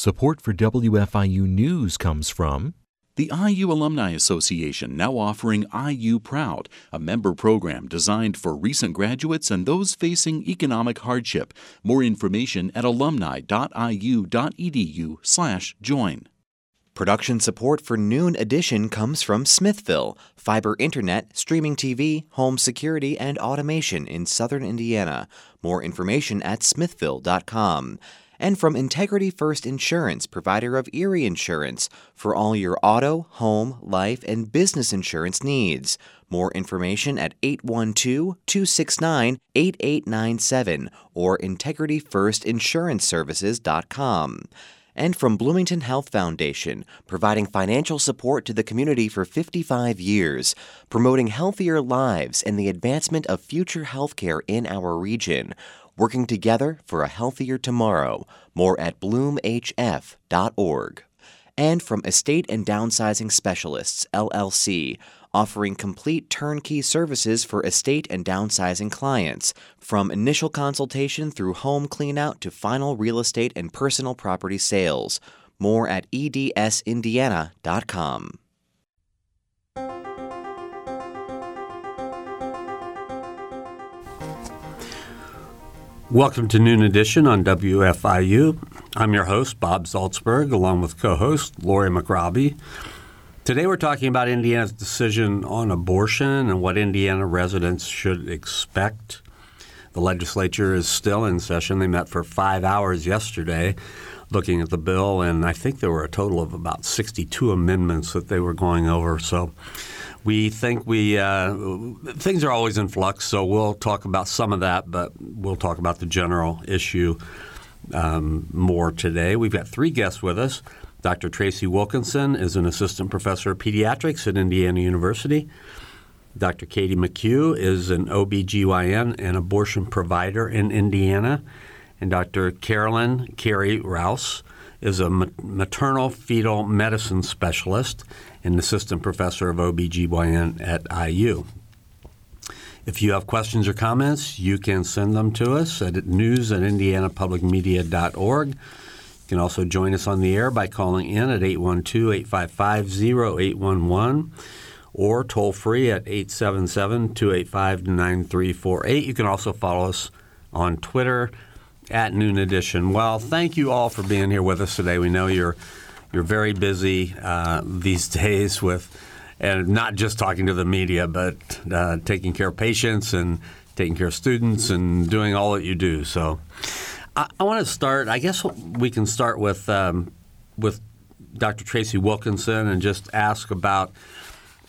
Support for WFIU News comes from the IU Alumni Association now offering IU Proud, a member program designed for recent graduates and those facing economic hardship. More information at alumni.iu.edu/join. Production support for Noon Edition comes from Smithville, fiber internet, streaming TV, home security, and automation in southern Indiana. More information at smithville.com. And from Integrity First Insurance, provider of Erie Insurance, for all your auto, home, life, and business insurance needs. More information at 812 269 8897 or integrityfirstinsuranceservices.com and from Bloomington Health Foundation, providing financial support to the community for 55 years, promoting healthier lives and the advancement of future healthcare in our region. Working together for a healthier tomorrow. More at bloomhf.org. And from Estate and Downsizing Specialists, LLC, offering complete turnkey services for estate and downsizing clients, from initial consultation through home cleanout to final real estate and personal property sales. More at edsindiana.com. Welcome to Noon Edition on WFIU. I'm your host, Bob Zaltsberg, along with co host Lori McRobbie. Today we're talking about Indiana's decision on abortion and what Indiana residents should expect. The legislature is still in session. They met for five hours yesterday looking at the bill, and I think there were a total of about 62 amendments that they were going over. So we think we uh, things are always in flux, so we'll talk about some of that, but we'll talk about the general issue um, more today. We've got three guests with us. Dr. Tracy Wilkinson is an assistant professor of pediatrics at Indiana University. Dr. Katie McHugh is an OBGYN and abortion provider in Indiana. And Dr. Carolyn Carey Rouse is a maternal fetal medicine specialist and assistant professor of OBGYN at IU. If you have questions or comments, you can send them to us at news at indianapublicmedia.org. You can also join us on the air by calling in at 812 855 0811 or toll free at 877 285 9348. You can also follow us on Twitter at Noon Edition. Well, thank you all for being here with us today. We know you're you're very busy uh, these days with, and not just talking to the media, but uh, taking care of patients and taking care of students and doing all that you do. So, I, I want to start. I guess we can start with um, with Dr. Tracy Wilkinson and just ask about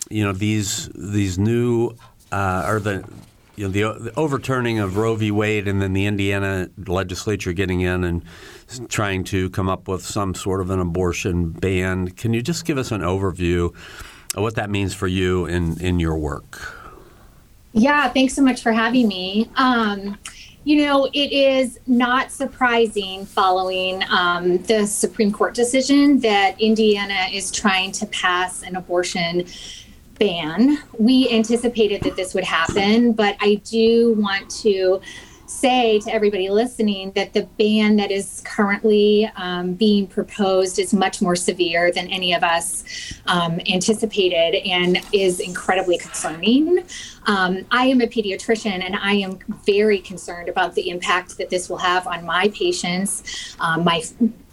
you know these these new uh, or the you know the, the, overturning of Roe v. Wade and then the Indiana legislature getting in and trying to come up with some sort of an abortion ban. Can you just give us an overview of what that means for you in in your work? Yeah, thanks so much for having me. Um, you know, it is not surprising following um, the Supreme Court decision that Indiana is trying to pass an abortion ban. We anticipated that this would happen, but I do want to say to everybody listening that the ban that is currently um, being proposed is much more severe than any of us um, anticipated and is incredibly concerning. Um, I am a pediatrician and I am very concerned about the impact that this will have on my patients, um, my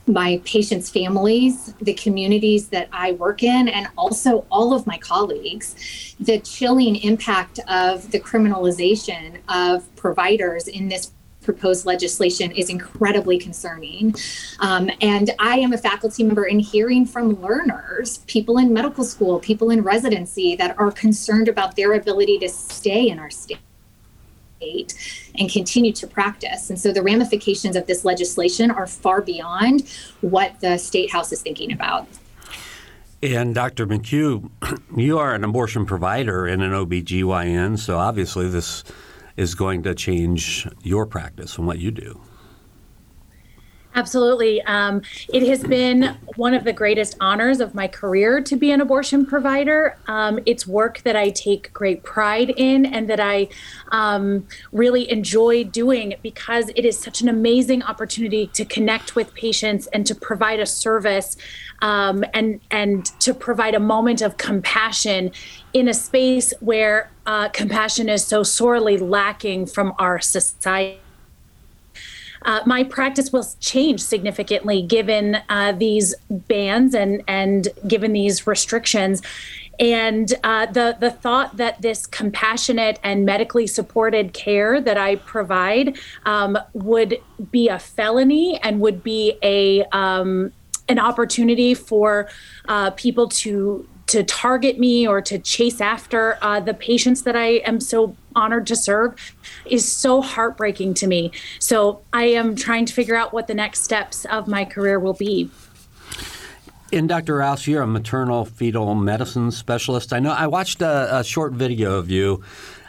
my patients' families, the communities that I work in, and also all of my colleagues. The chilling impact of the criminalization of providers in this proposed legislation is incredibly concerning. Um, and I am a faculty member in hearing from learners, people in medical school, people in residency that are concerned about their ability to stay in our state and continue to practice. And so the ramifications of this legislation are far beyond what the state house is thinking about. And Dr. McHugh, you are an abortion provider and an OBGYN, so obviously this is going to change your practice and what you do. Absolutely. Um, it has been one of the greatest honors of my career to be an abortion provider. Um, it's work that I take great pride in and that I um, really enjoy doing because it is such an amazing opportunity to connect with patients and to provide a service um, and and to provide a moment of compassion in a space where uh, compassion is so sorely lacking from our society uh, my practice will change significantly given uh, these bans and and given these restrictions. And uh, the the thought that this compassionate and medically supported care that I provide um, would be a felony and would be a um, an opportunity for uh, people to to target me or to chase after uh, the patients that I am so honored to serve is so heartbreaking to me. So I am trying to figure out what the next steps of my career will be. And Dr. Rouse, you're a maternal fetal medicine specialist. I know I watched a, a short video of you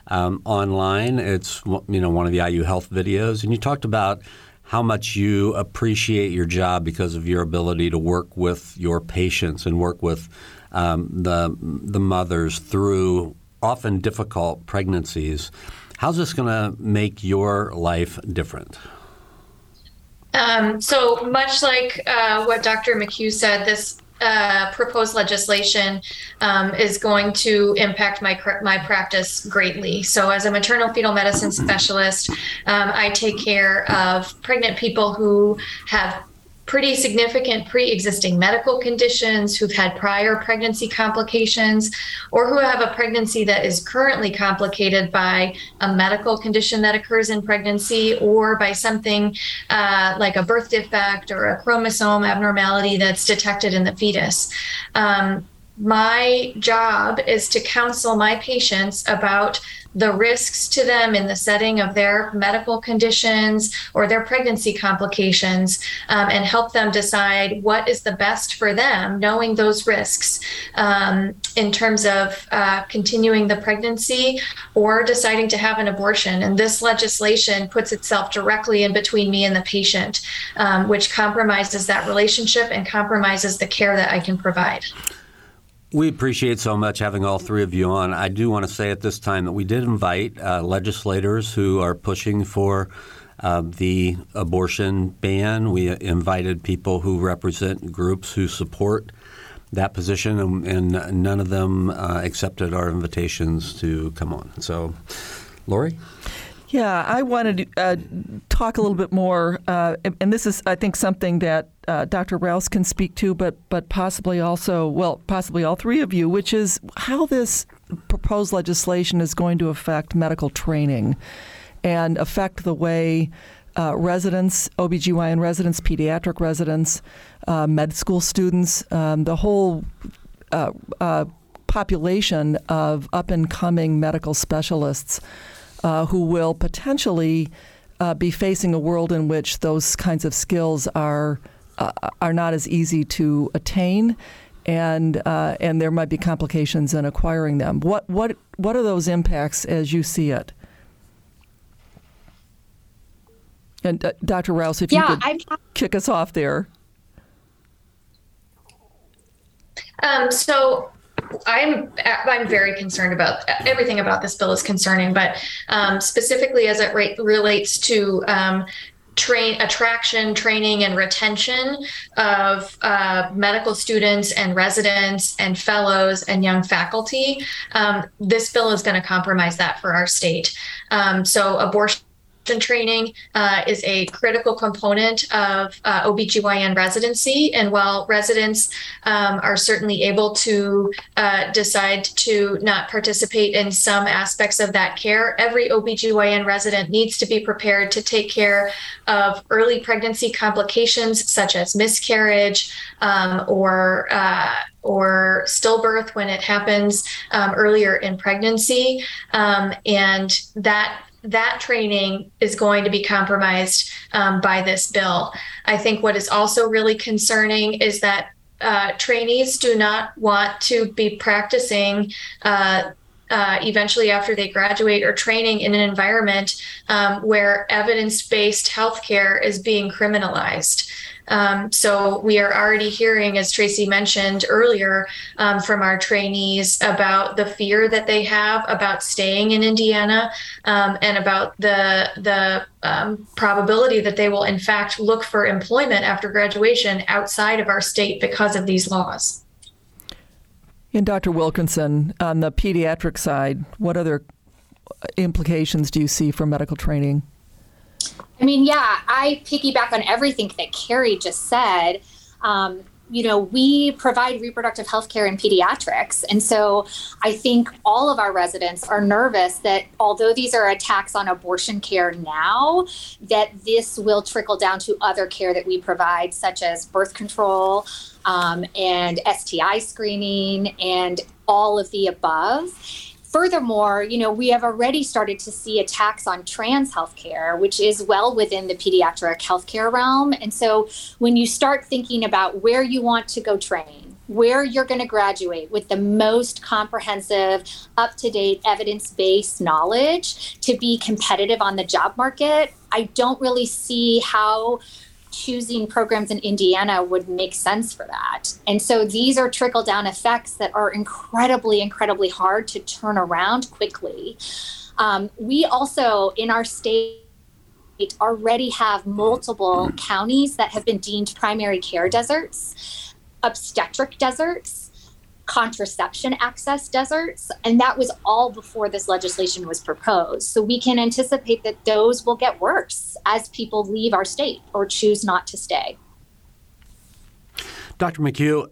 um, online. It's you know one of the IU Health videos, and you talked about how much you appreciate your job because of your ability to work with your patients and work with um, the the mothers through often difficult pregnancies. How's this going to make your life different? Um, so much like uh, what Dr. McHugh said, this uh, proposed legislation um, is going to impact my my practice greatly. So, as a maternal fetal medicine specialist, um, I take care of pregnant people who have pretty significant pre existing medical conditions, who've had prior pregnancy complications, or who have a pregnancy that is currently complicated by a medical condition that occurs in pregnancy or by something uh, like a birth defect or a chromosome abnormality that's detected in the fetus. Um, my job is to counsel my patients about the risks to them in the setting of their medical conditions or their pregnancy complications um, and help them decide what is the best for them, knowing those risks um, in terms of uh, continuing the pregnancy or deciding to have an abortion. And this legislation puts itself directly in between me and the patient, um, which compromises that relationship and compromises the care that I can provide. We appreciate so much having all three of you on. I do want to say at this time that we did invite uh, legislators who are pushing for uh, the abortion ban. We invited people who represent groups who support that position, and, and none of them uh, accepted our invitations to come on. So, Lori? Yeah, I wanted to uh, talk a little bit more, uh, and this is, I think, something that uh, Dr. Rouse can speak to, but but possibly also, well, possibly all three of you, which is how this proposed legislation is going to affect medical training and affect the way uh, residents, OBGYN residents, pediatric residents, uh, med school students, um, the whole uh, population of up and coming medical specialists uh, who will potentially uh, be facing a world in which those kinds of skills are uh, are not as easy to attain, and uh, and there might be complications in acquiring them. What what what are those impacts as you see it? And uh, Dr. Rouse, if yeah, you could I'm... kick us off there. Um, so I'm I'm very concerned about everything about this bill is concerning, but um, specifically as it re- relates to um, train attraction, training, and retention of uh, medical students and residents and fellows and young faculty. Um, this bill is going to compromise that for our state. Um, so abortion training uh, is a critical component of uh, OBGYN residency. And while residents um, are certainly able to uh, decide to not participate in some aspects of that care, every OBGYN resident needs to be prepared to take care of early pregnancy complications such as miscarriage um, or uh, or stillbirth when it happens um, earlier in pregnancy. Um, and that that training is going to be compromised um, by this bill. I think what is also really concerning is that uh, trainees do not want to be practicing uh, uh, eventually after they graduate or training in an environment um, where evidence based healthcare is being criminalized. Um, so we are already hearing, as Tracy mentioned earlier, um, from our trainees about the fear that they have about staying in Indiana um, and about the the um, probability that they will in fact look for employment after graduation outside of our state because of these laws. And Dr. Wilkinson, on the pediatric side, what other implications do you see for medical training? I mean, yeah, I piggyback on everything that Carrie just said. Um, you know, we provide reproductive health care in pediatrics. And so I think all of our residents are nervous that although these are attacks on abortion care now, that this will trickle down to other care that we provide, such as birth control um, and STI screening and all of the above furthermore, you know, we have already started to see attacks on trans healthcare, which is well within the pediatric healthcare realm. And so when you start thinking about where you want to go train, where you're going to graduate with the most comprehensive, up to date, evidence based knowledge to be competitive on the job market, I don't really see how choosing programs in Indiana would make sense for that. And so these are trickle down effects that are incredibly, incredibly hard to turn around quickly. Um, we also, in our state, already have multiple counties that have been deemed primary care deserts, obstetric deserts contraception access deserts. And that was all before this legislation was proposed. So we can anticipate that those will get worse as people leave our state or choose not to stay. Dr. McHugh,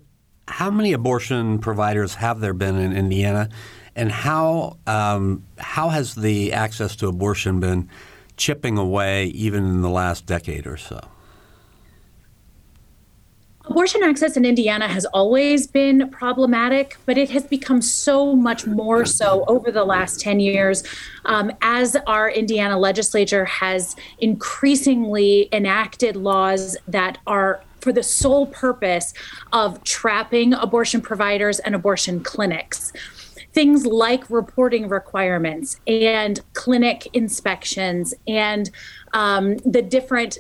how many abortion providers have there been in Indiana? And how, um, how has the access to abortion been chipping away even in the last decade or so? Abortion access in Indiana has always been problematic, but it has become so much more so over the last 10 years um, as our Indiana legislature has increasingly enacted laws that are for the sole purpose of trapping abortion providers and abortion clinics. Things like reporting requirements and clinic inspections and um, the different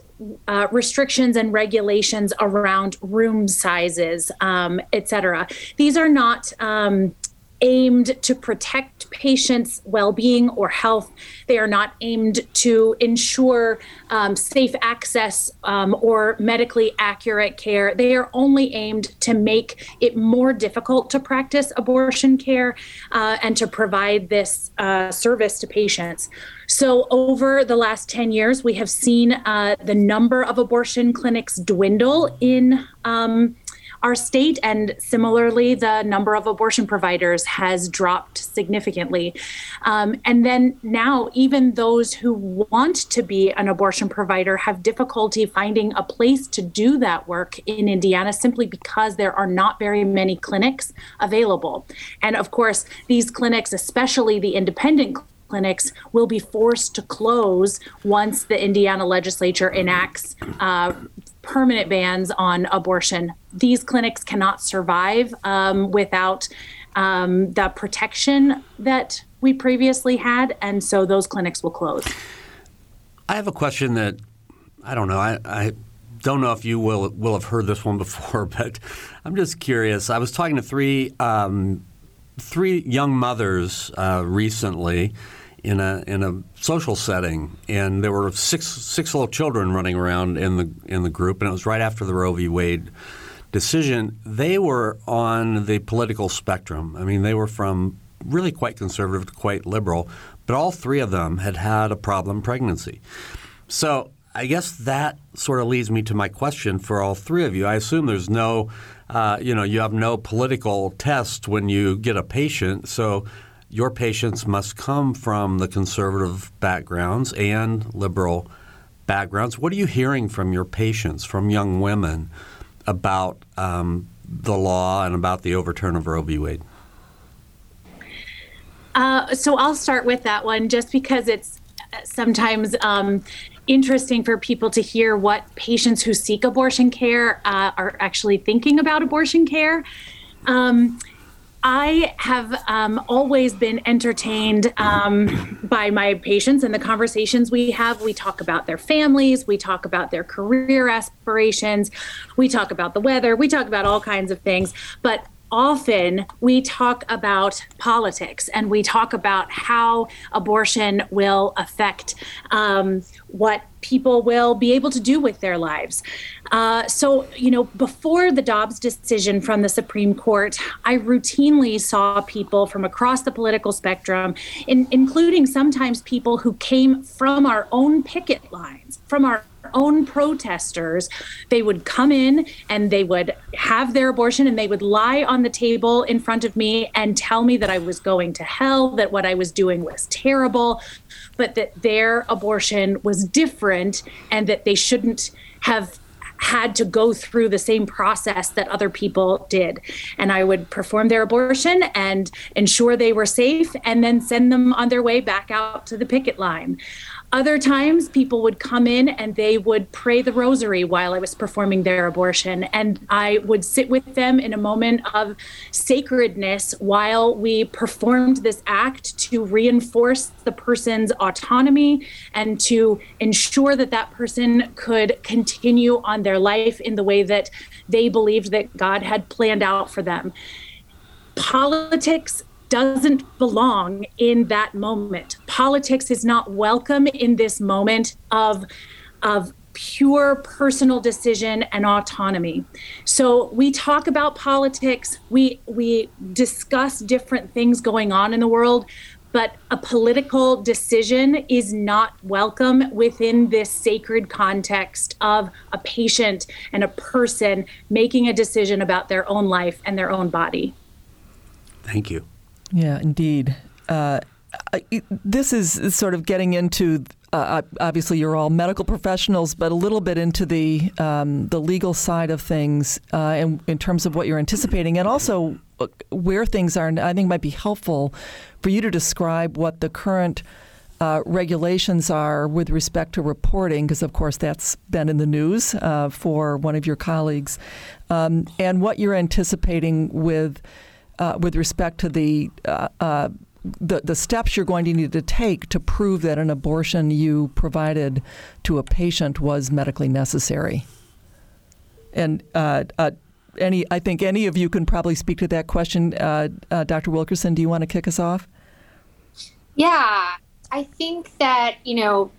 uh, restrictions and regulations around room sizes, um, et cetera. These are not um, aimed to protect patients' well being or health. They are not aimed to ensure um, safe access um, or medically accurate care. They are only aimed to make it more difficult to practice abortion care uh, and to provide this uh, service to patients. So, over the last 10 years, we have seen uh, the number of abortion clinics dwindle in. Um, our state and similarly the number of abortion providers has dropped significantly um, and then now even those who want to be an abortion provider have difficulty finding a place to do that work in indiana simply because there are not very many clinics available and of course these clinics especially the independent clinics will be forced to close once the Indiana legislature enacts uh, permanent bans on abortion. These clinics cannot survive um, without um, the protection that we previously had, and so those clinics will close. I have a question that I don't know. I, I don't know if you will will have heard this one before, but I'm just curious. I was talking to three um, three young mothers uh, recently in a in a social setting, and there were six six little children running around in the in the group, and it was right after the Roe v. Wade decision. They were on the political spectrum. I mean, they were from really quite conservative to quite liberal, but all three of them had had a problem pregnancy. So I guess that sort of leads me to my question for all three of you. I assume there's no, uh, you know, you have no political test when you get a patient. So your patients must come from the conservative backgrounds and liberal backgrounds. What are you hearing from your patients, from young women, about um, the law and about the overturn of Roe v. Wade? Uh, so I'll start with that one just because it's sometimes um, interesting for people to hear what patients who seek abortion care uh, are actually thinking about abortion care. Um, I have um, always been entertained um, by my patients and the conversations we have. We talk about their families, we talk about their career aspirations, we talk about the weather, we talk about all kinds of things. But often we talk about politics and we talk about how abortion will affect um, what people will be able to do with their lives. Uh, so, you know, before the Dobbs decision from the Supreme Court, I routinely saw people from across the political spectrum, in, including sometimes people who came from our own picket lines, from our own protesters, they would come in and they would have their abortion and they would lie on the table in front of me and tell me that I was going to hell, that what I was doing was terrible, but that their abortion was different and that they shouldn't have had to go through the same process that other people did. And I would perform their abortion and ensure they were safe and then send them on their way back out to the picket line. Other times, people would come in and they would pray the rosary while I was performing their abortion. And I would sit with them in a moment of sacredness while we performed this act to reinforce the person's autonomy and to ensure that that person could continue on their life in the way that they believed that God had planned out for them. Politics doesn't belong in that moment. Politics is not welcome in this moment of, of pure personal decision and autonomy. So we talk about politics, we we discuss different things going on in the world, but a political decision is not welcome within this sacred context of a patient and a person making a decision about their own life and their own body. Thank you. Yeah, indeed. Uh, this is sort of getting into. Uh, obviously, you're all medical professionals, but a little bit into the um, the legal side of things, uh, and in terms of what you're anticipating, and also uh, where things are. I think might be helpful for you to describe what the current uh, regulations are with respect to reporting, because of course that's been in the news uh, for one of your colleagues, um, and what you're anticipating with uh, with respect to the, uh, uh, the the steps you're going to need to take to prove that an abortion you provided to a patient was medically necessary. And uh, uh, any, I think any of you can probably speak to that question. Uh, Dr. Wilkerson, do you want to kick us off? Yeah, I think that you know,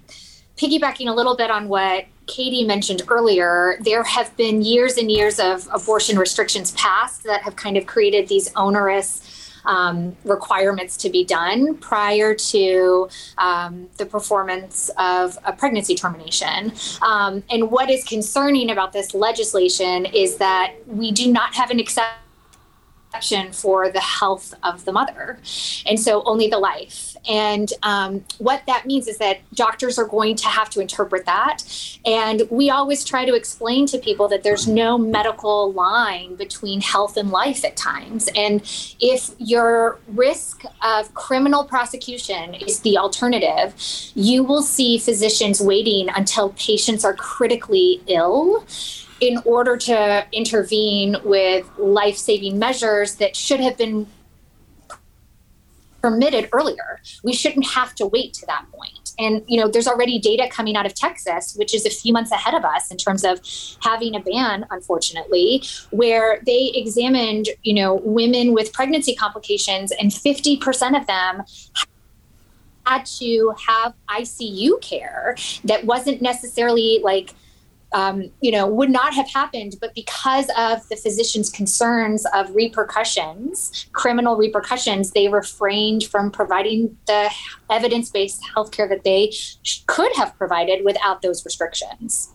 piggybacking a little bit on what Katie mentioned earlier, there have been years and years of abortion restrictions passed that have kind of created these onerous um, requirements to be done prior to um, the performance of a pregnancy termination. Um, and what is concerning about this legislation is that we do not have an exception for the health of the mother. And so only the life. And um, what that means is that doctors are going to have to interpret that. And we always try to explain to people that there's no medical line between health and life at times. And if your risk of criminal prosecution is the alternative, you will see physicians waiting until patients are critically ill in order to intervene with life saving measures that should have been permitted earlier. We shouldn't have to wait to that point. And you know, there's already data coming out of Texas, which is a few months ahead of us in terms of having a ban, unfortunately, where they examined, you know, women with pregnancy complications, and 50% of them had to have ICU care that wasn't necessarily like um, you know, would not have happened, but because of the physician's concerns of repercussions, criminal repercussions, they refrained from providing the evidence-based healthcare that they could have provided without those restrictions.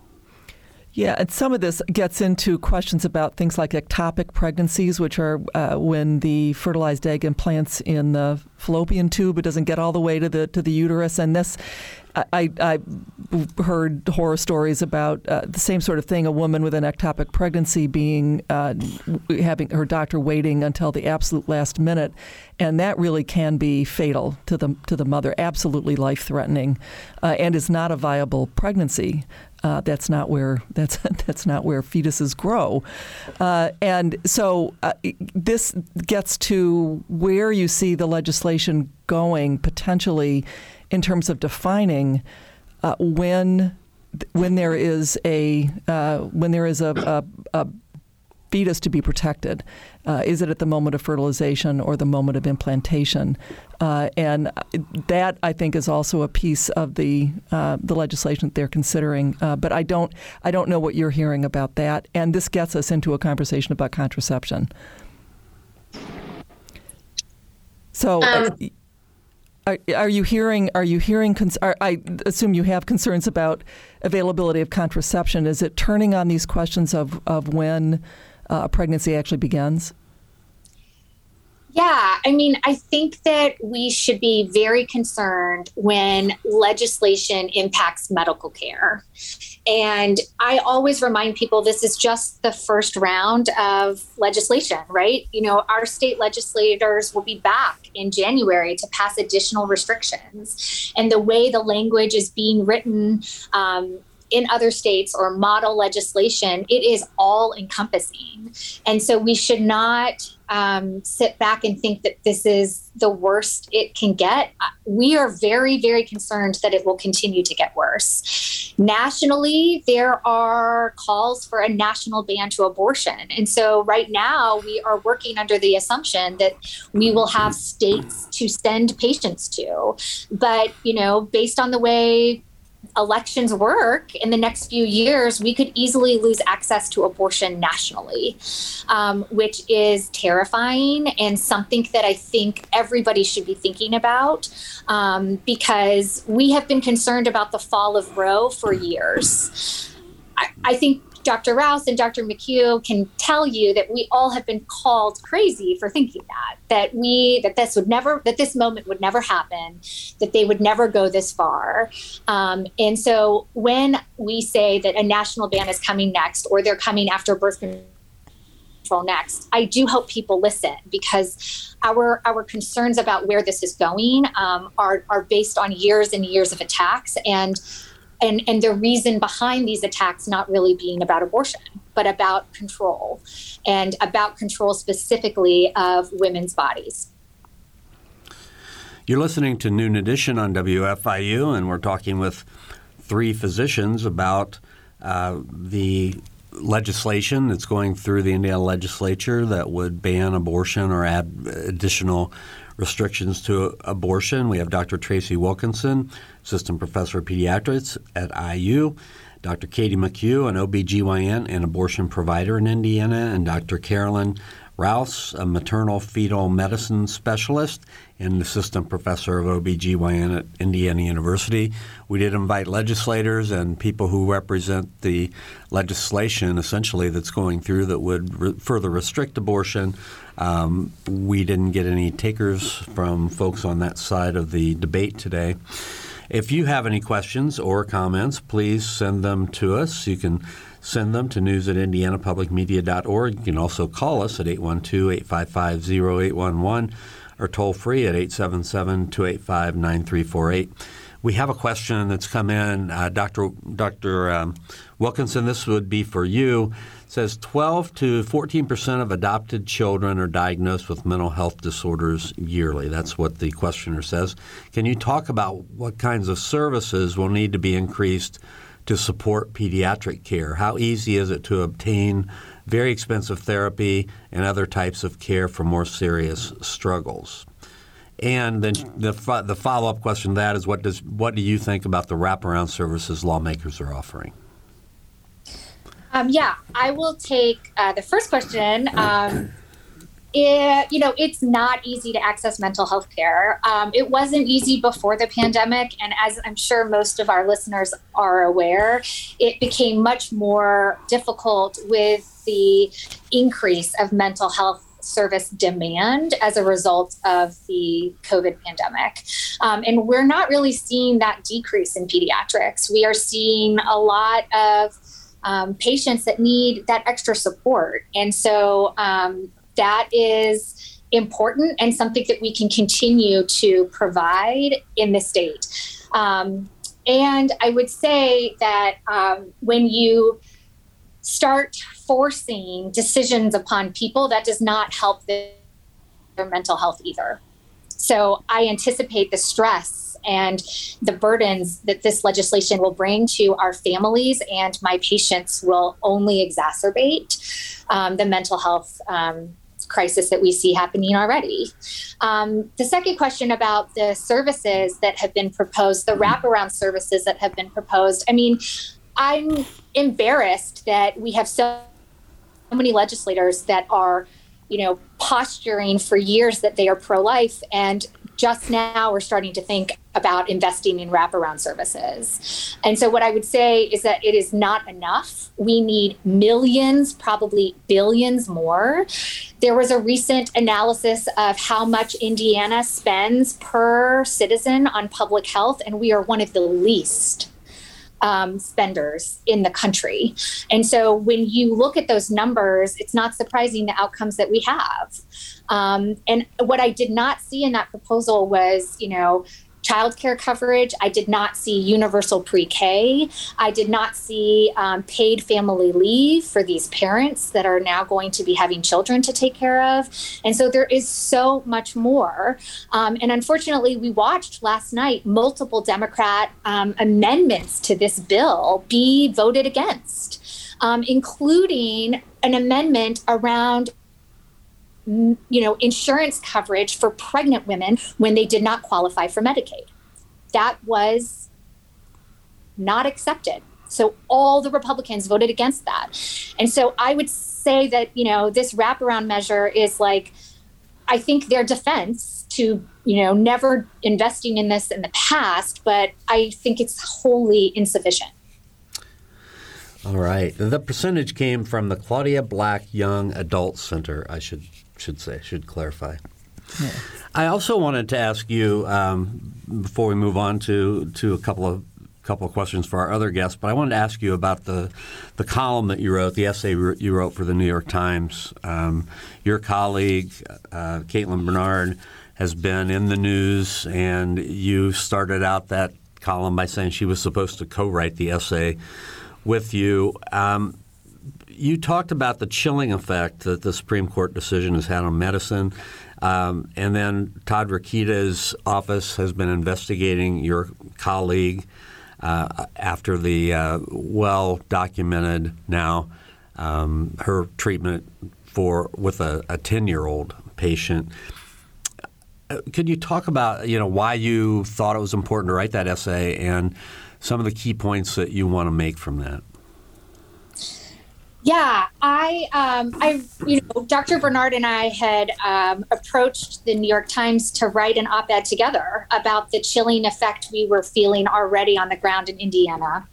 Yeah, and some of this gets into questions about things like ectopic pregnancies, which are uh, when the fertilized egg implants in the fallopian tube, it doesn't get all the way to the to the uterus, and this I, I heard horror stories about uh, the same sort of thing a woman with an ectopic pregnancy being uh, having her doctor waiting until the absolute last minute and that really can be fatal to the to the mother absolutely life threatening uh, and is not a viable pregnancy uh, that's not where that's that's not where fetuses grow, uh, and so uh, this gets to where you see the legislation going potentially in terms of defining uh, when when there is a uh, when there is a, a, a fetus to be protected? Uh, is it at the moment of fertilization or the moment of implantation? Uh, and that I think is also a piece of the uh, the legislation that they're considering. Uh, but I don't I don't know what you're hearing about that. And this gets us into a conversation about contraception. So. Uh, um, are, are, you hearing? Are you hearing? Are, I assume you have concerns about availability of contraception. Is it turning on these questions of of when uh, a pregnancy actually begins? Yeah, I mean, I think that we should be very concerned when legislation impacts medical care. And I always remind people this is just the first round of legislation, right? You know, our state legislators will be back in January to pass additional restrictions. And the way the language is being written, um, in other states or model legislation, it is all encompassing. And so we should not um, sit back and think that this is the worst it can get. We are very, very concerned that it will continue to get worse. Nationally, there are calls for a national ban to abortion. And so right now, we are working under the assumption that we will have states to send patients to. But, you know, based on the way elections work in the next few years, we could easily lose access to abortion nationally, um, which is terrifying and something that I think everybody should be thinking about um, because we have been concerned about the fall of Roe for years. I, I think Dr. Rouse and Dr. McHugh can tell you that we all have been called crazy for thinking that that we that this would never that this moment would never happen, that they would never go this far. Um, and so when we say that a national ban is coming next, or they're coming after birth control next, I do hope people listen because our our concerns about where this is going um, are are based on years and years of attacks and and and the reason behind these attacks not really being about abortion but about control and about control specifically of women's bodies. You're listening to noon edition on wfiu and we're talking with three physicians about uh, the legislation that's going through the indiana legislature that would ban abortion or add additional restrictions to abortion. We have Dr. Tracy Wilkinson, Assistant Professor of Pediatrics at IU, Dr. Katie McHugh, an OBGYN and abortion provider in Indiana, and Dr. Carolyn Rouse, a maternal fetal medicine specialist and assistant professor of OBGYN at Indiana University. We did invite legislators and people who represent the legislation essentially that's going through that would re- further restrict abortion. Um, we didn't get any takers from folks on that side of the debate today. If you have any questions or comments, please send them to us. You can send them to news at indianapublicmedia.org. You can also call us at 812 855 0811 or toll free at 877 285 9348. We have a question that's come in. Uh, Dr. Dr. Um, Wilkinson, this would be for you. Says 12 to 14 percent of adopted children are diagnosed with mental health disorders yearly. That's what the questioner says. Can you talk about what kinds of services will need to be increased to support pediatric care? How easy is it to obtain very expensive therapy and other types of care for more serious struggles? And then the, the follow up question to that is what does what do you think about the wraparound services lawmakers are offering? Um, yeah, I will take uh, the first question. Um, it, you know, it's not easy to access mental health care. Um, it wasn't easy before the pandemic. And as I'm sure most of our listeners are aware, it became much more difficult with the increase of mental health service demand as a result of the COVID pandemic. Um, and we're not really seeing that decrease in pediatrics. We are seeing a lot of um, patients that need that extra support. And so um, that is important and something that we can continue to provide in the state. Um, and I would say that um, when you start forcing decisions upon people, that does not help their mental health either. So I anticipate the stress and the burdens that this legislation will bring to our families and my patients will only exacerbate um, the mental health um, crisis that we see happening already. Um, the second question about the services that have been proposed, the wraparound services that have been proposed, I mean, I'm embarrassed that we have so many legislators that are, you know, posturing for years that they are pro life and just now we're starting to think about investing in wraparound services. And so, what I would say is that it is not enough. We need millions, probably billions more. There was a recent analysis of how much Indiana spends per citizen on public health, and we are one of the least um, spenders in the country. And so when you look at those numbers, it's not surprising the outcomes that we have. Um, and what I did not see in that proposal was, you know, childcare coverage. I did not see universal pre K. I did not see um, paid family leave for these parents that are now going to be having children to take care of. And so there is so much more. Um, and unfortunately, we watched last night multiple Democrat um, amendments to this bill be voted against. Um, including an amendment around you know, insurance coverage for pregnant women when they did not qualify for Medicaid. That was not accepted. So all the Republicans voted against that. And so I would say that, you know, this wraparound measure is like, I think their defense to, you know, never investing in this in the past, but I think it's wholly insufficient. All right. The percentage came from the Claudia Black Young Adult Center, I should should say, should clarify. Yeah. I also wanted to ask you um, before we move on to to a couple of couple of questions for our other guests, but I wanted to ask you about the the column that you wrote, the essay you wrote for the New York Times. Um, your colleague, uh, Caitlin Bernard, has been in the news, and you started out that column by saying she was supposed to co-write the essay with you. Um, you talked about the chilling effect that the Supreme Court decision has had on medicine. Um, and then Todd Rokita's office has been investigating your colleague uh, after the uh, well documented now um, her treatment for with a 10 year old patient. Uh, could you talk about you know why you thought it was important to write that essay and some of the key points that you want to make from that? Yeah, I, um, I, you know, Dr. Bernard and I had um, approached the New York Times to write an op-ed together about the chilling effect we were feeling already on the ground in Indiana,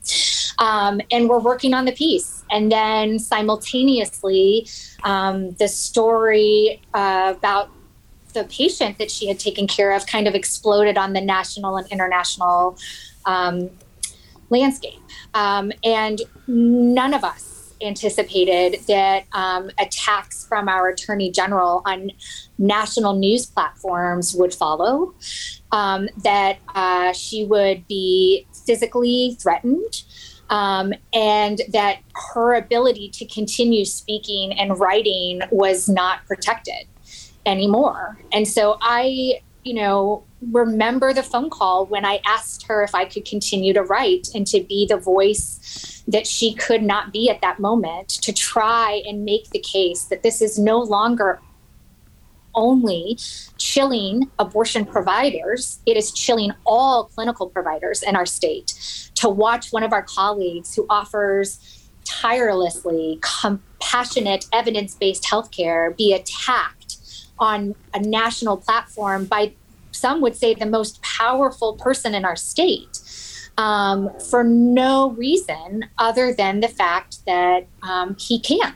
um, and we're working on the piece. And then simultaneously, um, the story uh, about the patient that she had taken care of kind of exploded on the national and international um, landscape, um, and none of us anticipated that um, attacks from our attorney general on national news platforms would follow, um, that uh, she would be physically threatened. Um, and that her ability to continue speaking and writing was not protected anymore. And so I, you know, remember the phone call when I asked her if I could continue to write and to be the voice that she could not be at that moment to try and make the case that this is no longer only chilling abortion providers, it is chilling all clinical providers in our state. To watch one of our colleagues who offers tirelessly compassionate, evidence based healthcare be attacked on a national platform by some would say the most powerful person in our state um, for no reason other than the fact that um, he can.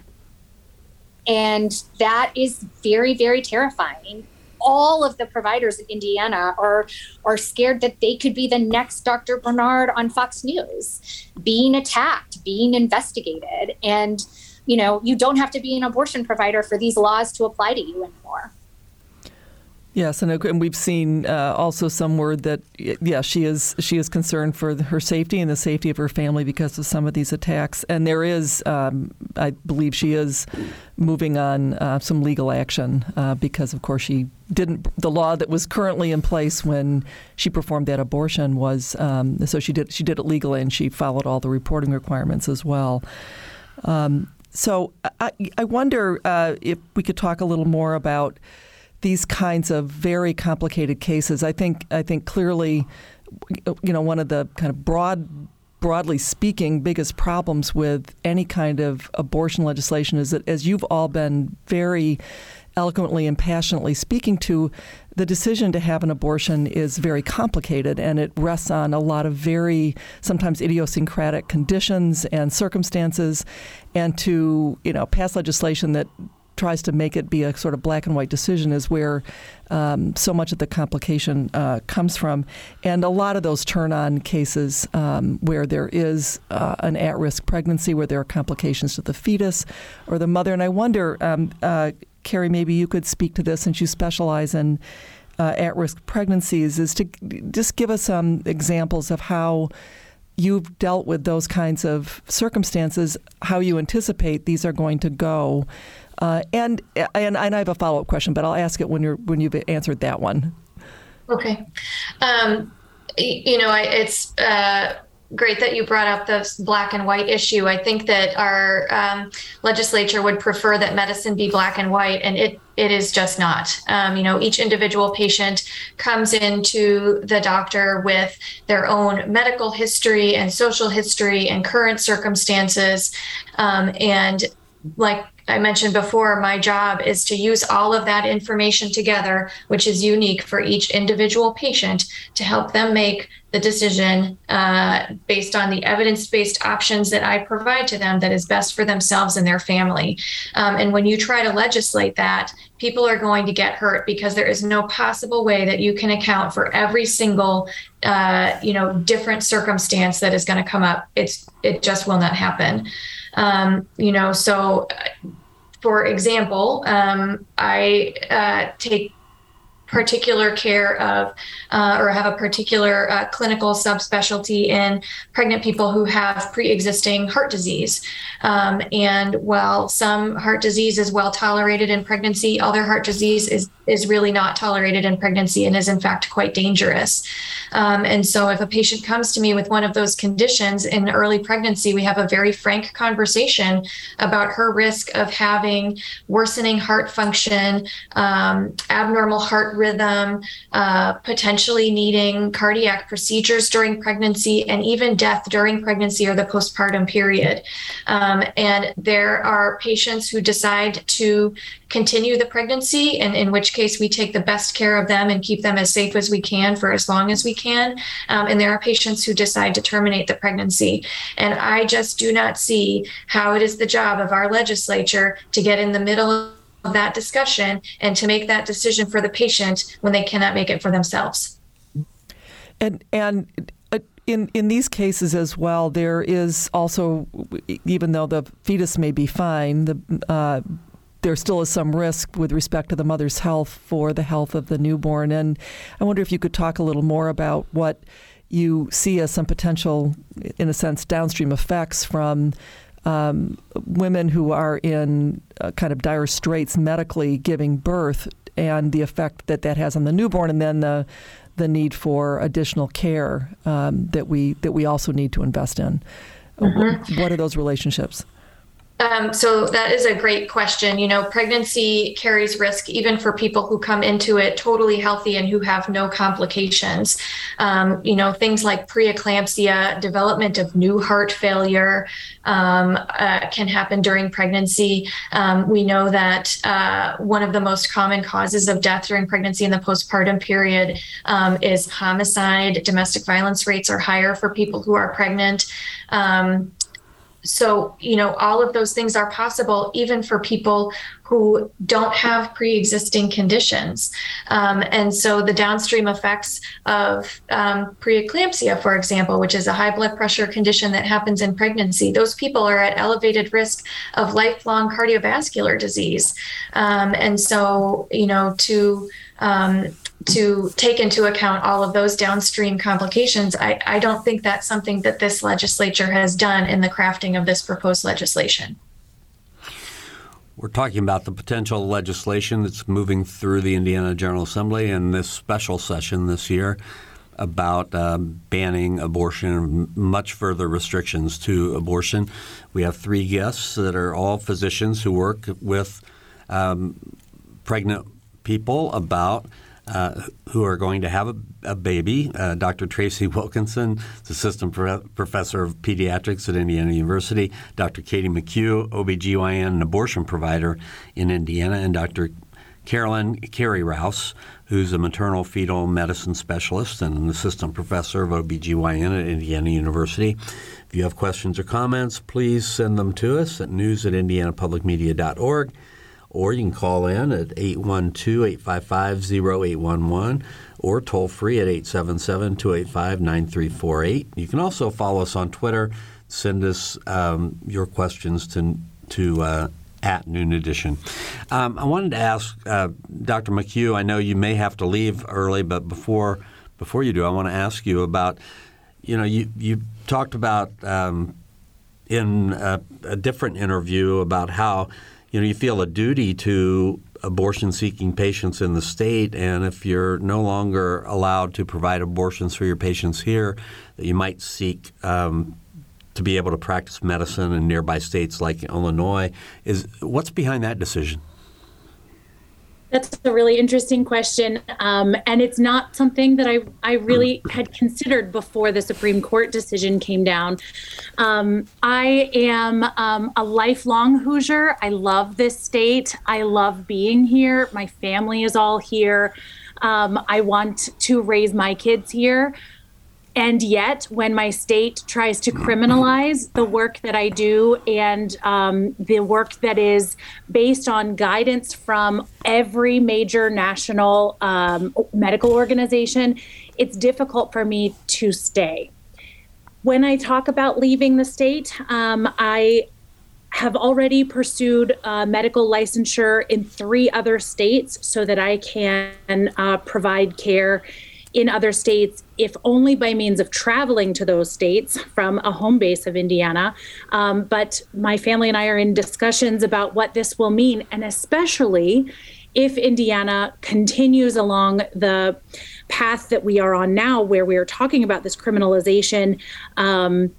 And that is very, very terrifying. All of the providers in Indiana are are scared that they could be the next Dr. Bernard on Fox News, being attacked, being investigated. And, you know, you don't have to be an abortion provider for these laws to apply to you anymore. Yes, and, and we've seen uh, also some word that yeah she is she is concerned for her safety and the safety of her family because of some of these attacks, and there is um, I believe she is moving on uh, some legal action uh, because of course she didn't the law that was currently in place when she performed that abortion was um, so she did she did it legally and she followed all the reporting requirements as well. Um, so I, I wonder uh, if we could talk a little more about these kinds of very complicated cases. I think I think clearly, you know, one of the kind of broad broadly speaking, biggest problems with any kind of abortion legislation is that, as you've all been very eloquently and passionately speaking to, the decision to have an abortion is very complicated and it rests on a lot of very sometimes idiosyncratic conditions and circumstances. And to, you know, pass legislation that tries to make it be a sort of black and white decision is where um, so much of the complication uh, comes from. And a lot of those turn on cases um, where there is uh, an at risk pregnancy, where there are complications to the fetus or the mother. And I wonder, um, uh, Carrie, maybe you could speak to this since you specialize in. Uh, at risk pregnancies is to just give us some examples of how you've dealt with those kinds of circumstances, how you anticipate these are going to go, uh, and, and and I have a follow up question, but I'll ask it when you're when you've answered that one. Okay, um, you know, I, it's. Uh, great that you brought up this black and white issue. I think that our um, legislature would prefer that medicine be black and white, and it it is just not. Um, you know, each individual patient comes into the doctor with their own medical history and social history and current circumstances, um, and like I mentioned before, my job is to use all of that information together, which is unique for each individual patient, to help them make the decision uh, based on the evidence based options that I provide to them that is best for themselves and their family. Um, and when you try to legislate that, people are going to get hurt because there is no possible way that you can account for every single uh, you know different circumstance that is going to come up. It's it just will not happen. Um, you know, so for example, um, I uh, take particular care of uh, or have a particular uh, clinical subspecialty in pregnant people who have pre-existing heart disease um, and while some heart disease is well tolerated in pregnancy other heart disease is is really not tolerated in pregnancy and is in fact quite dangerous. Um, and so if a patient comes to me with one of those conditions in early pregnancy, we have a very frank conversation about her risk of having worsening heart function, um, abnormal heart rhythm, uh, potentially needing cardiac procedures during pregnancy, and even death during pregnancy or the postpartum period. Um, and there are patients who decide to continue the pregnancy, and in which case we take the best care of them and keep them as safe as we can for as long as we can. Um, and there are patients who decide to terminate the pregnancy. And I just do not see how it is the job of our legislature to get in the middle of that discussion and to make that decision for the patient when they cannot make it for themselves. And and uh, in in these cases as well, there is also, even though the fetus may be fine, the uh, there still is some risk with respect to the mother's health for the health of the newborn. And I wonder if you could talk a little more about what you see as some potential, in a sense, downstream effects from um, women who are in kind of dire straits medically giving birth and the effect that that has on the newborn, and then the the need for additional care um, that we that we also need to invest in. Mm-hmm. What are those relationships? Um, so that is a great question. You know, pregnancy carries risk even for people who come into it totally healthy and who have no complications. Um, you know, things like preeclampsia, development of new heart failure um, uh, can happen during pregnancy. Um, we know that uh, one of the most common causes of death during pregnancy in the postpartum period um, is homicide. Domestic violence rates are higher for people who are pregnant. Um, so, you know, all of those things are possible even for people who don't have pre existing conditions. Um, and so the downstream effects of um, preeclampsia, for example, which is a high blood pressure condition that happens in pregnancy, those people are at elevated risk of lifelong cardiovascular disease. Um, and so, you know, to um, to take into account all of those downstream complications, I, I don't think that's something that this legislature has done in the crafting of this proposed legislation. We're talking about the potential legislation that's moving through the Indiana General Assembly in this special session this year about uh, banning abortion and much further restrictions to abortion. We have three guests that are all physicians who work with um, pregnant people about uh, who are going to have a, a baby. Uh, Dr. Tracy Wilkinson the assistant pro- professor of pediatrics at Indiana University. Dr. Katie McHugh, OBGYN and abortion provider in Indiana, and Dr. Carolyn Carrie Rouse, who's a maternal fetal medicine specialist and an assistant professor of OBGYN at Indiana University. If you have questions or comments, please send them to us at news at indianapublicmedia.org or you can call in at 812-855-0811 or toll free at 877-285-9348. You can also follow us on Twitter. Send us um, your questions to to uh, at Noon Edition. Um, I wanted to ask uh, Dr. McHugh. I know you may have to leave early, but before before you do, I want to ask you about. You know, you you talked about um, in a, a different interview about how you know, you feel a duty to abortion seeking patients in the state, and if you're no longer allowed to provide abortions for your patients here, that you might seek um, to be able to practice medicine in nearby states like Illinois. Is what's behind that decision? That's a really interesting question. Um, and it's not something that I, I really had considered before the Supreme Court decision came down. Um, I am um, a lifelong Hoosier. I love this state. I love being here. My family is all here. Um, I want to raise my kids here. And yet, when my state tries to criminalize the work that I do and um, the work that is based on guidance from every major national um, medical organization, it's difficult for me to stay. When I talk about leaving the state, um, I have already pursued medical licensure in three other states so that I can uh, provide care in other states, if only by means of traveling to those states from a home base of Indiana. Um, but my family and I are in discussions about what this will mean, and especially if Indiana continues along the path that we are on now, where we are talking about this criminalization. Um,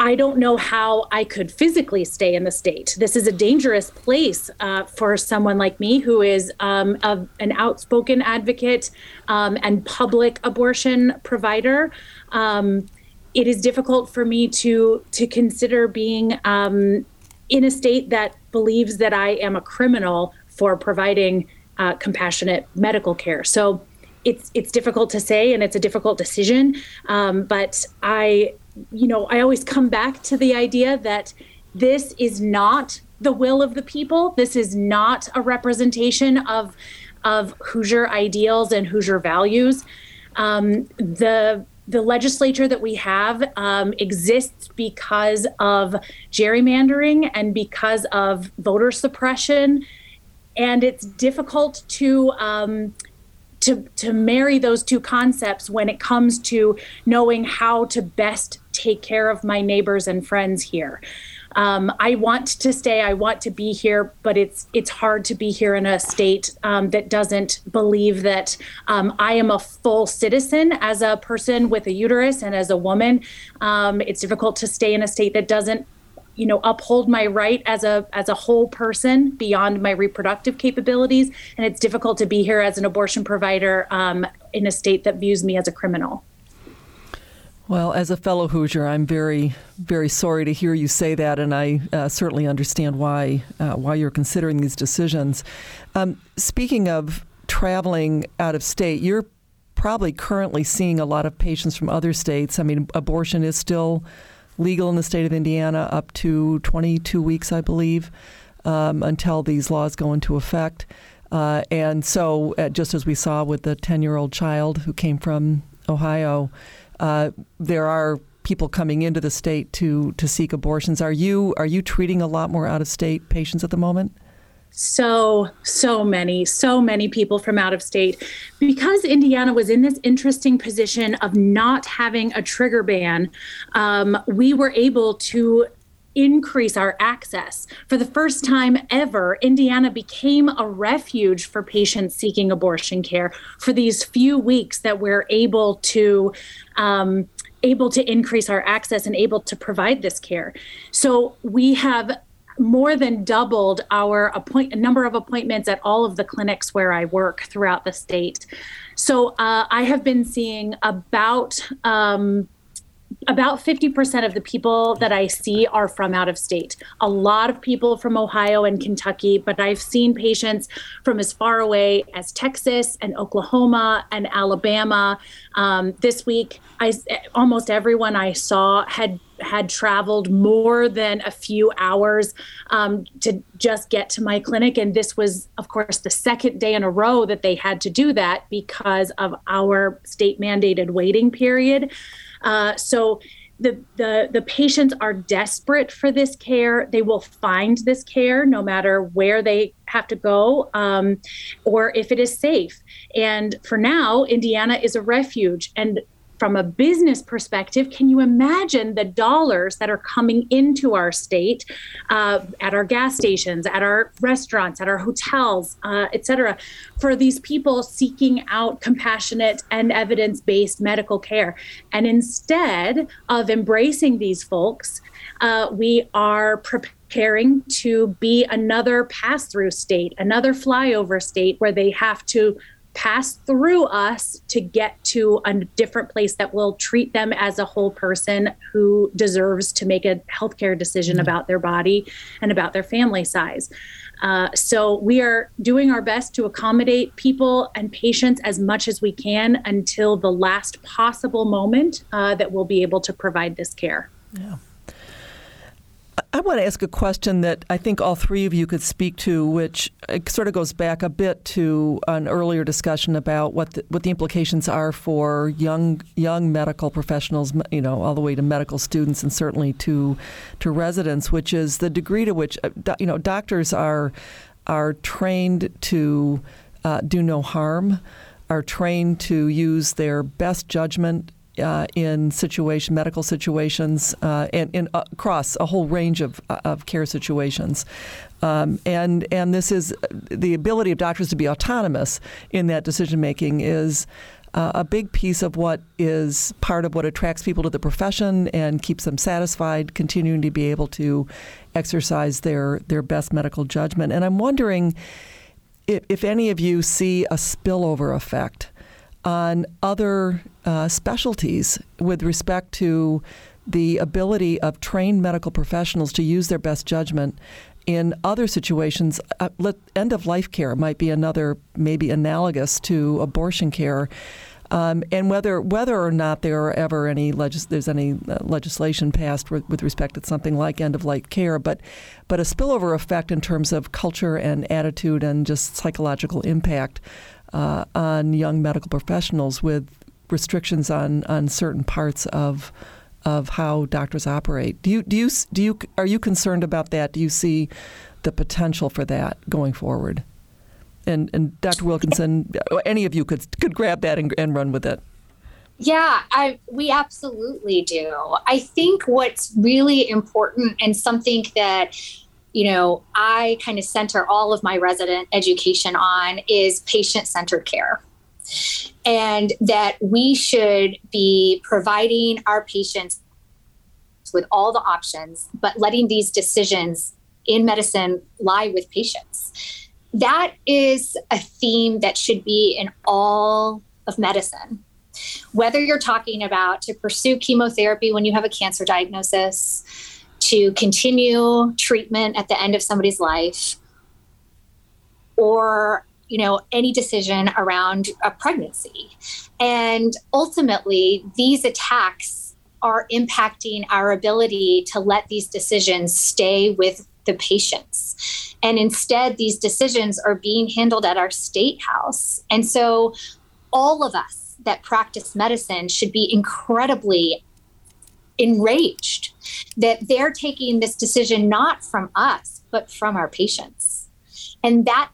I don't know how I could physically stay in the state. This is a dangerous place uh, for someone like me who is um, a, an outspoken advocate um, and public abortion provider. Um, it is difficult for me to to consider being um, in a state that believes that I am a criminal for providing uh, compassionate medical care. So it's it's difficult to say, and it's a difficult decision. Um, but I you know, I always come back to the idea that this is not the will of the people. This is not a representation of of Hoosier ideals and Hoosier values. Um, the the legislature that we have um, exists because of gerrymandering and because of voter suppression, and it's difficult to um, to to marry those two concepts when it comes to knowing how to best take care of my neighbors and friends here. Um, I want to stay. I want to be here, but it's it's hard to be here in a state um, that doesn't believe that um, I am a full citizen as a person with a uterus and as a woman. Um, it's difficult to stay in a state that doesn't you know uphold my right as a as a whole person beyond my reproductive capabilities and it's difficult to be here as an abortion provider um, in a state that views me as a criminal well, as a fellow Hoosier, I'm very, very sorry to hear you say that, and I uh, certainly understand why uh, why you're considering these decisions. Um, speaking of traveling out of state, you're probably currently seeing a lot of patients from other states. I mean, abortion is still legal in the state of Indiana up to 22 weeks, I believe, um, until these laws go into effect. Uh, and so, uh, just as we saw with the 10 year old child who came from Ohio, uh, there are people coming into the state to, to seek abortions. Are you, are you treating a lot more out of state patients at the moment? so so many so many people from out of state because indiana was in this interesting position of not having a trigger ban um, we were able to increase our access. For the first time ever, Indiana became a refuge for patients seeking abortion care for these few weeks that we're able to. Um, able to increase our access and able to provide this care. So we have more than doubled our appoint number of appointments at all of the clinics where I work throughout the state. So uh, I have been seeing about um, about 50% of the people that I see are from out of state. A lot of people from Ohio and Kentucky, but I've seen patients from as far away as Texas and Oklahoma and Alabama. Um, this week, I almost everyone I saw had had traveled more than a few hours um, to just get to my clinic. And this was, of course, the second day in a row that they had to do that because of our state mandated waiting period. Uh, so the, the the patients are desperate for this care. They will find this care no matter where they have to go um, or if it is safe. And for now, Indiana is a refuge. And from a business perspective, can you imagine the dollars that are coming into our state uh, at our gas stations, at our restaurants, at our hotels, uh, et cetera, for these people seeking out compassionate and evidence based medical care? And instead of embracing these folks, uh, we are preparing to be another pass through state, another flyover state where they have to pass through us to get to a different place that will treat them as a whole person who deserves to make a healthcare decision mm-hmm. about their body and about their family size. Uh, so we are doing our best to accommodate people and patients as much as we can until the last possible moment uh, that we'll be able to provide this care. Yeah. I want to ask a question that I think all three of you could speak to, which uh, sort of goes back a bit to an earlier discussion about what the, what the implications are for young young medical professionals, you know, all the way to medical students and certainly to to residents, which is the degree to which uh, you know doctors are are trained to uh, do no harm, are trained to use their best judgment uh, in situation, medical situations, uh, and, and across a whole range of, of care situations. Um, and and this is the ability of doctors to be autonomous in that decision making is. Uh, a big piece of what is part of what attracts people to the profession and keeps them satisfied, continuing to be able to exercise their their best medical judgment. And I'm wondering if, if any of you see a spillover effect on other uh, specialties with respect to the ability of trained medical professionals to use their best judgment in other situations. Uh, end of life care might be another, maybe analogous to abortion care. Um, and whether whether or not there are ever any legis- there's any uh, legislation passed with, with, respect to something like end of life care, but but a spillover effect in terms of culture and attitude and just psychological impact uh, on young medical professionals with restrictions on, on certain parts of of how doctors operate. Do you do you do you are you concerned about that? Do you see the potential for that going forward? And and Dr. Wilkinson, uh, any of you could could grab that and, and run with it. Yeah, I we absolutely do. I think what's really important and something that you know, I kind of center all of my resident education on is patient centered care. And that we should be providing our patients with all the options, but letting these decisions in medicine lie with patients. That is a theme that should be in all of medicine. Whether you're talking about to pursue chemotherapy when you have a cancer diagnosis, to continue treatment at the end of somebody's life or you know any decision around a pregnancy and ultimately these attacks are impacting our ability to let these decisions stay with the patients. And instead, these decisions are being handled at our state house. And so, all of us that practice medicine should be incredibly enraged that they're taking this decision not from us, but from our patients. And that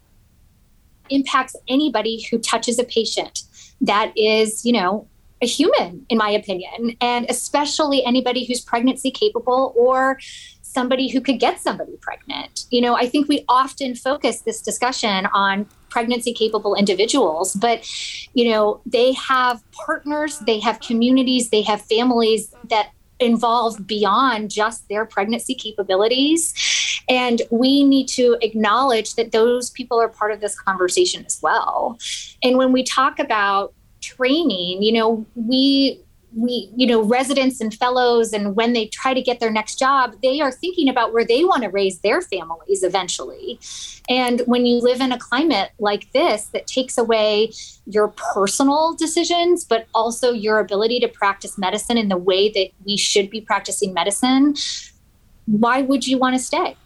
impacts anybody who touches a patient that is, you know, a human, in my opinion, and especially anybody who's pregnancy capable or somebody who could get somebody pregnant. You know, I think we often focus this discussion on pregnancy capable individuals, but, you know, they have partners, they have communities, they have families that involve beyond just their pregnancy capabilities. And we need to acknowledge that those people are part of this conversation as well. And when we talk about training, you know, we we you know residents and fellows and when they try to get their next job they are thinking about where they want to raise their families eventually. And when you live in a climate like this that takes away your personal decisions but also your ability to practice medicine in the way that we should be practicing medicine why would you want to stay?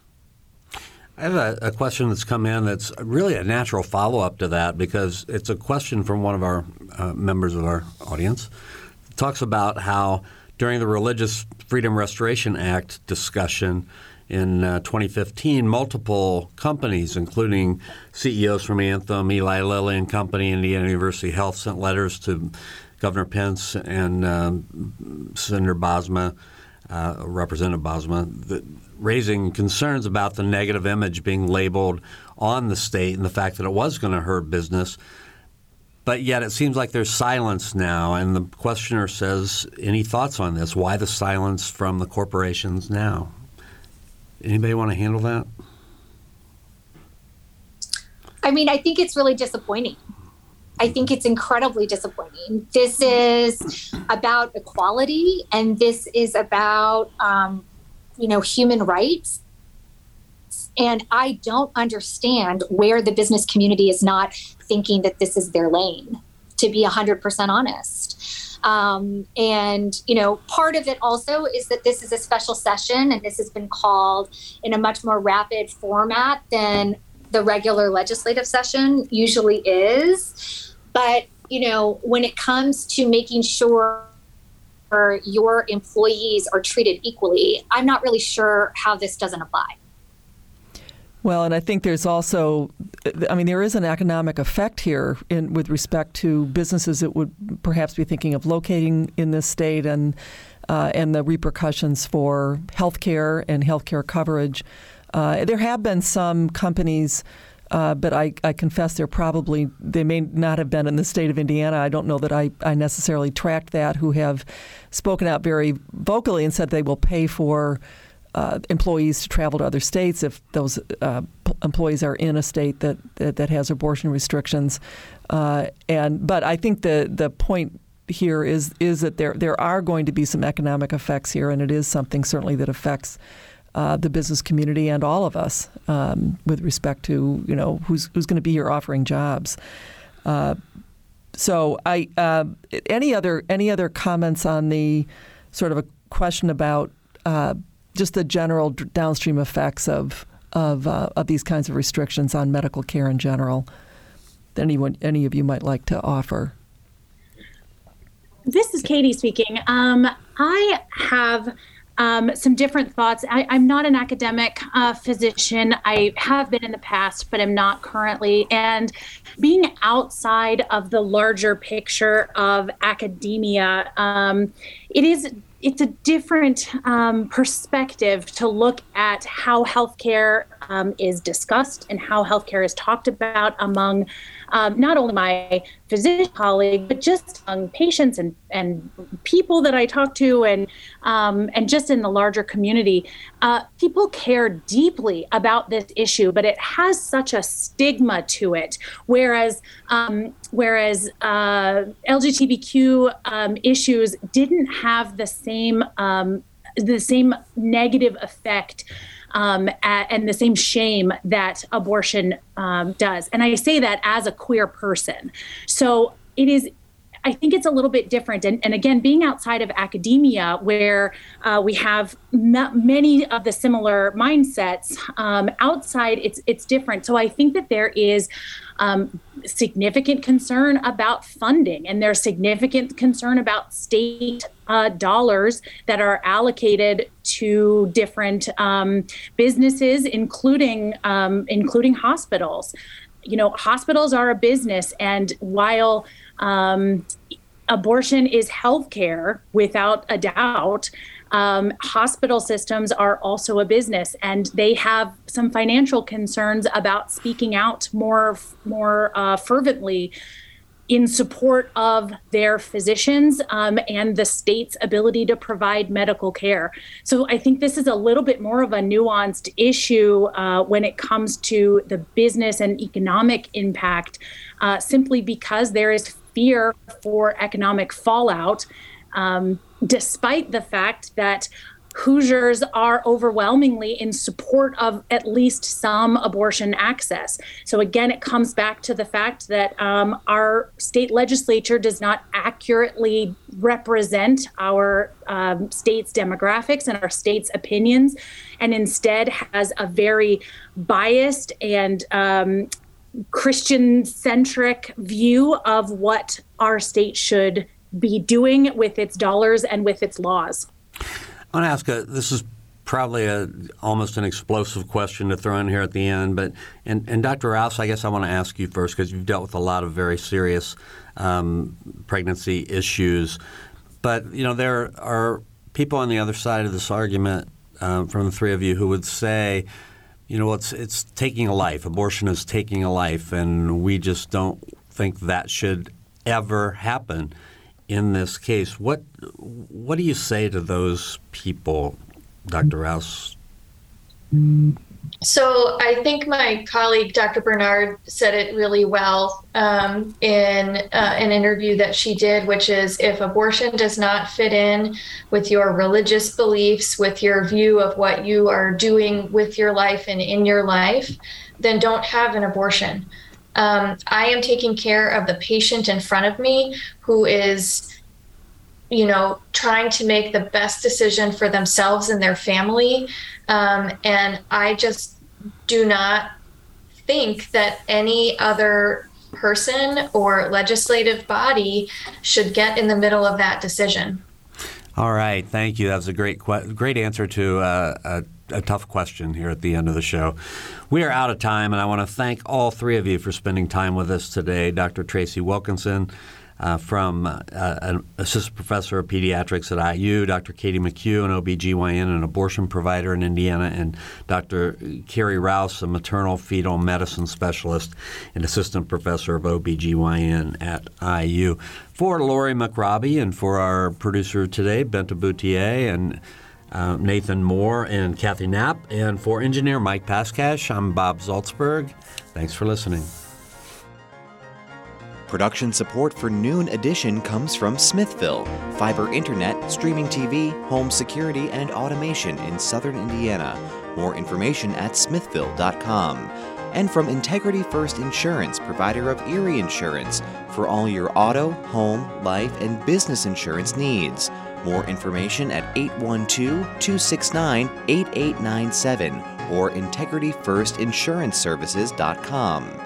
I have a, a, question that's come in that's really a natural follow up to that because it's a question from one of our uh, members of our audience talks about how during the Religious Freedom Restoration Act discussion in uh, 2015, multiple companies, including CEOs from Anthem, Eli Lilly and Company, Indiana University Health, sent letters to Governor Pence and um, Senator Bosma, uh, Representative Bosma, raising concerns about the negative image being labeled on the state and the fact that it was going to hurt business. But yet it seems like there's silence now, and the questioner says, "Any thoughts on this? Why the silence from the corporations now?" Anybody want to handle that? I mean, I think it's really disappointing. I think it's incredibly disappointing. This is about equality, and this is about, um, you know, human rights. And I don't understand where the business community is not thinking that this is their lane, to be 100% honest. Um, and, you know, part of it also is that this is a special session and this has been called in a much more rapid format than the regular legislative session usually is. But, you know, when it comes to making sure your employees are treated equally, I'm not really sure how this doesn't apply. Well, and I think there's also, I mean, there is an economic effect here in with respect to businesses that would perhaps be thinking of locating in this state and uh, and the repercussions for healthcare and healthcare coverage. Uh, there have been some companies. Uh, but I, I, confess they're probably they may not have been in the state of Indiana. I don't know that I, I necessarily tracked that. Who have spoken out very vocally and said they will pay for uh, employees to travel to other states if those uh, p- employees are in a state that that, that has abortion restrictions. Uh, and but I think the the point here is is that there there are going to be some economic effects here, and it is something certainly that affects. Uh, the business community and all of us, um, with respect to you know who's who's going to be here offering jobs. Uh, so, I uh, any other any other comments on the sort of a question about just the general downstream effects of of, uh, of these kinds of restrictions on medical care in general that anyone any of you might like to offer. This is Katie speaking. Um, I have um, some different thoughts. I, am not an academic uh, physician. I have been in the past, but I'm not currently. And being outside of the larger picture of academia, um, it is it's a different um, perspective to look at how healthcare um, is discussed and how healthcare is talked about among um, not only my physician colleague, but just among patients and, and people that I talk to and, um, and just in the larger community. Uh, people care deeply about this issue, but it has such a stigma to it. Whereas, um, whereas uh, LGBTQ um, issues didn't have the same um, the same negative effect um, and the same shame that abortion um, does. And I say that as a queer person. So it is I think it's a little bit different. And, and again, being outside of academia, where uh, we have m- many of the similar mindsets, um, outside it's it's different. So I think that there is um, significant concern about funding, and there's significant concern about state uh, dollars that are allocated to different um, businesses, including um, including hospitals. You know, hospitals are a business, and while um, abortion is healthcare without a doubt um, hospital systems are also a business, and they have some financial concerns about speaking out more more uh, fervently in support of their physicians um, and the state's ability to provide medical care. So I think this is a little bit more of a nuanced issue uh, when it comes to the business and economic impact, uh, simply because there is fear for economic fallout. Um, despite the fact that Hoosiers are overwhelmingly in support of at least some abortion access. So, again, it comes back to the fact that um, our state legislature does not accurately represent our um, state's demographics and our state's opinions, and instead has a very biased and um, Christian centric view of what our state should be doing with its dollars and with its laws. I want to ask a, this is probably a almost an explosive question to throw in here at the end, but and, and Dr. Rouse, I guess I want to ask you first because you've dealt with a lot of very serious um, pregnancy issues, but you know there are people on the other side of this argument um, from the three of you who would say, you know, it's it's taking a life. Abortion is taking a life, and we just don't think that should ever happen in this case. What what do you say to those people, Dr. Rouse? So I think my colleague Dr. Bernard said it really well um, in uh, an interview that she did, which is if abortion does not fit in with your religious beliefs, with your view of what you are doing with your life and in your life, then don't have an abortion um, I am taking care of the patient in front of me who is, you know, trying to make the best decision for themselves and their family. Um, and I just do not think that any other person or legislative body should get in the middle of that decision. All right, thank you. That was a great, great answer to uh, a a tough question here at the end of the show. We are out of time, and I want to thank all three of you for spending time with us today. Dr. Tracy Wilkinson, uh, from uh, an assistant professor of pediatrics at IU, Dr. Katie McHugh, an OBGYN and abortion provider in Indiana, and Dr. Carrie Rouse, a maternal fetal medicine specialist and assistant professor of OBGYN at IU. For Lori McRobbie and for our producer today, Bente Bouthier, and uh, Nathan Moore and Kathy Knapp. And for engineer Mike Paskash, I'm Bob Zaltsberg. Thanks for listening. Production support for Noon Edition comes from Smithville, fiber internet, streaming TV, home security, and automation in southern Indiana. More information at smithville.com. And from Integrity First Insurance, provider of Erie Insurance, for all your auto, home, life, and business insurance needs. More information at 812 269 8897 or integrityfirstinsuranceservices.com.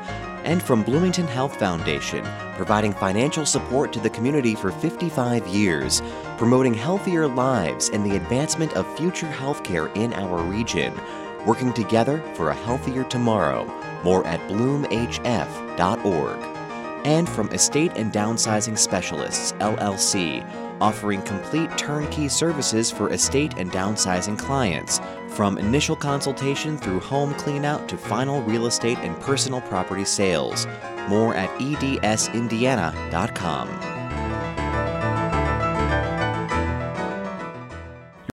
And from Bloomington Health Foundation, providing financial support to the community for 55 years, promoting healthier lives and the advancement of future healthcare in our region, working together for a healthier tomorrow. More at bloomhf.org. And from Estate and Downsizing Specialists, LLC, offering complete turnkey services for estate and downsizing clients, from initial consultation through home cleanout to final real estate and personal property sales. More at edsindiana.com.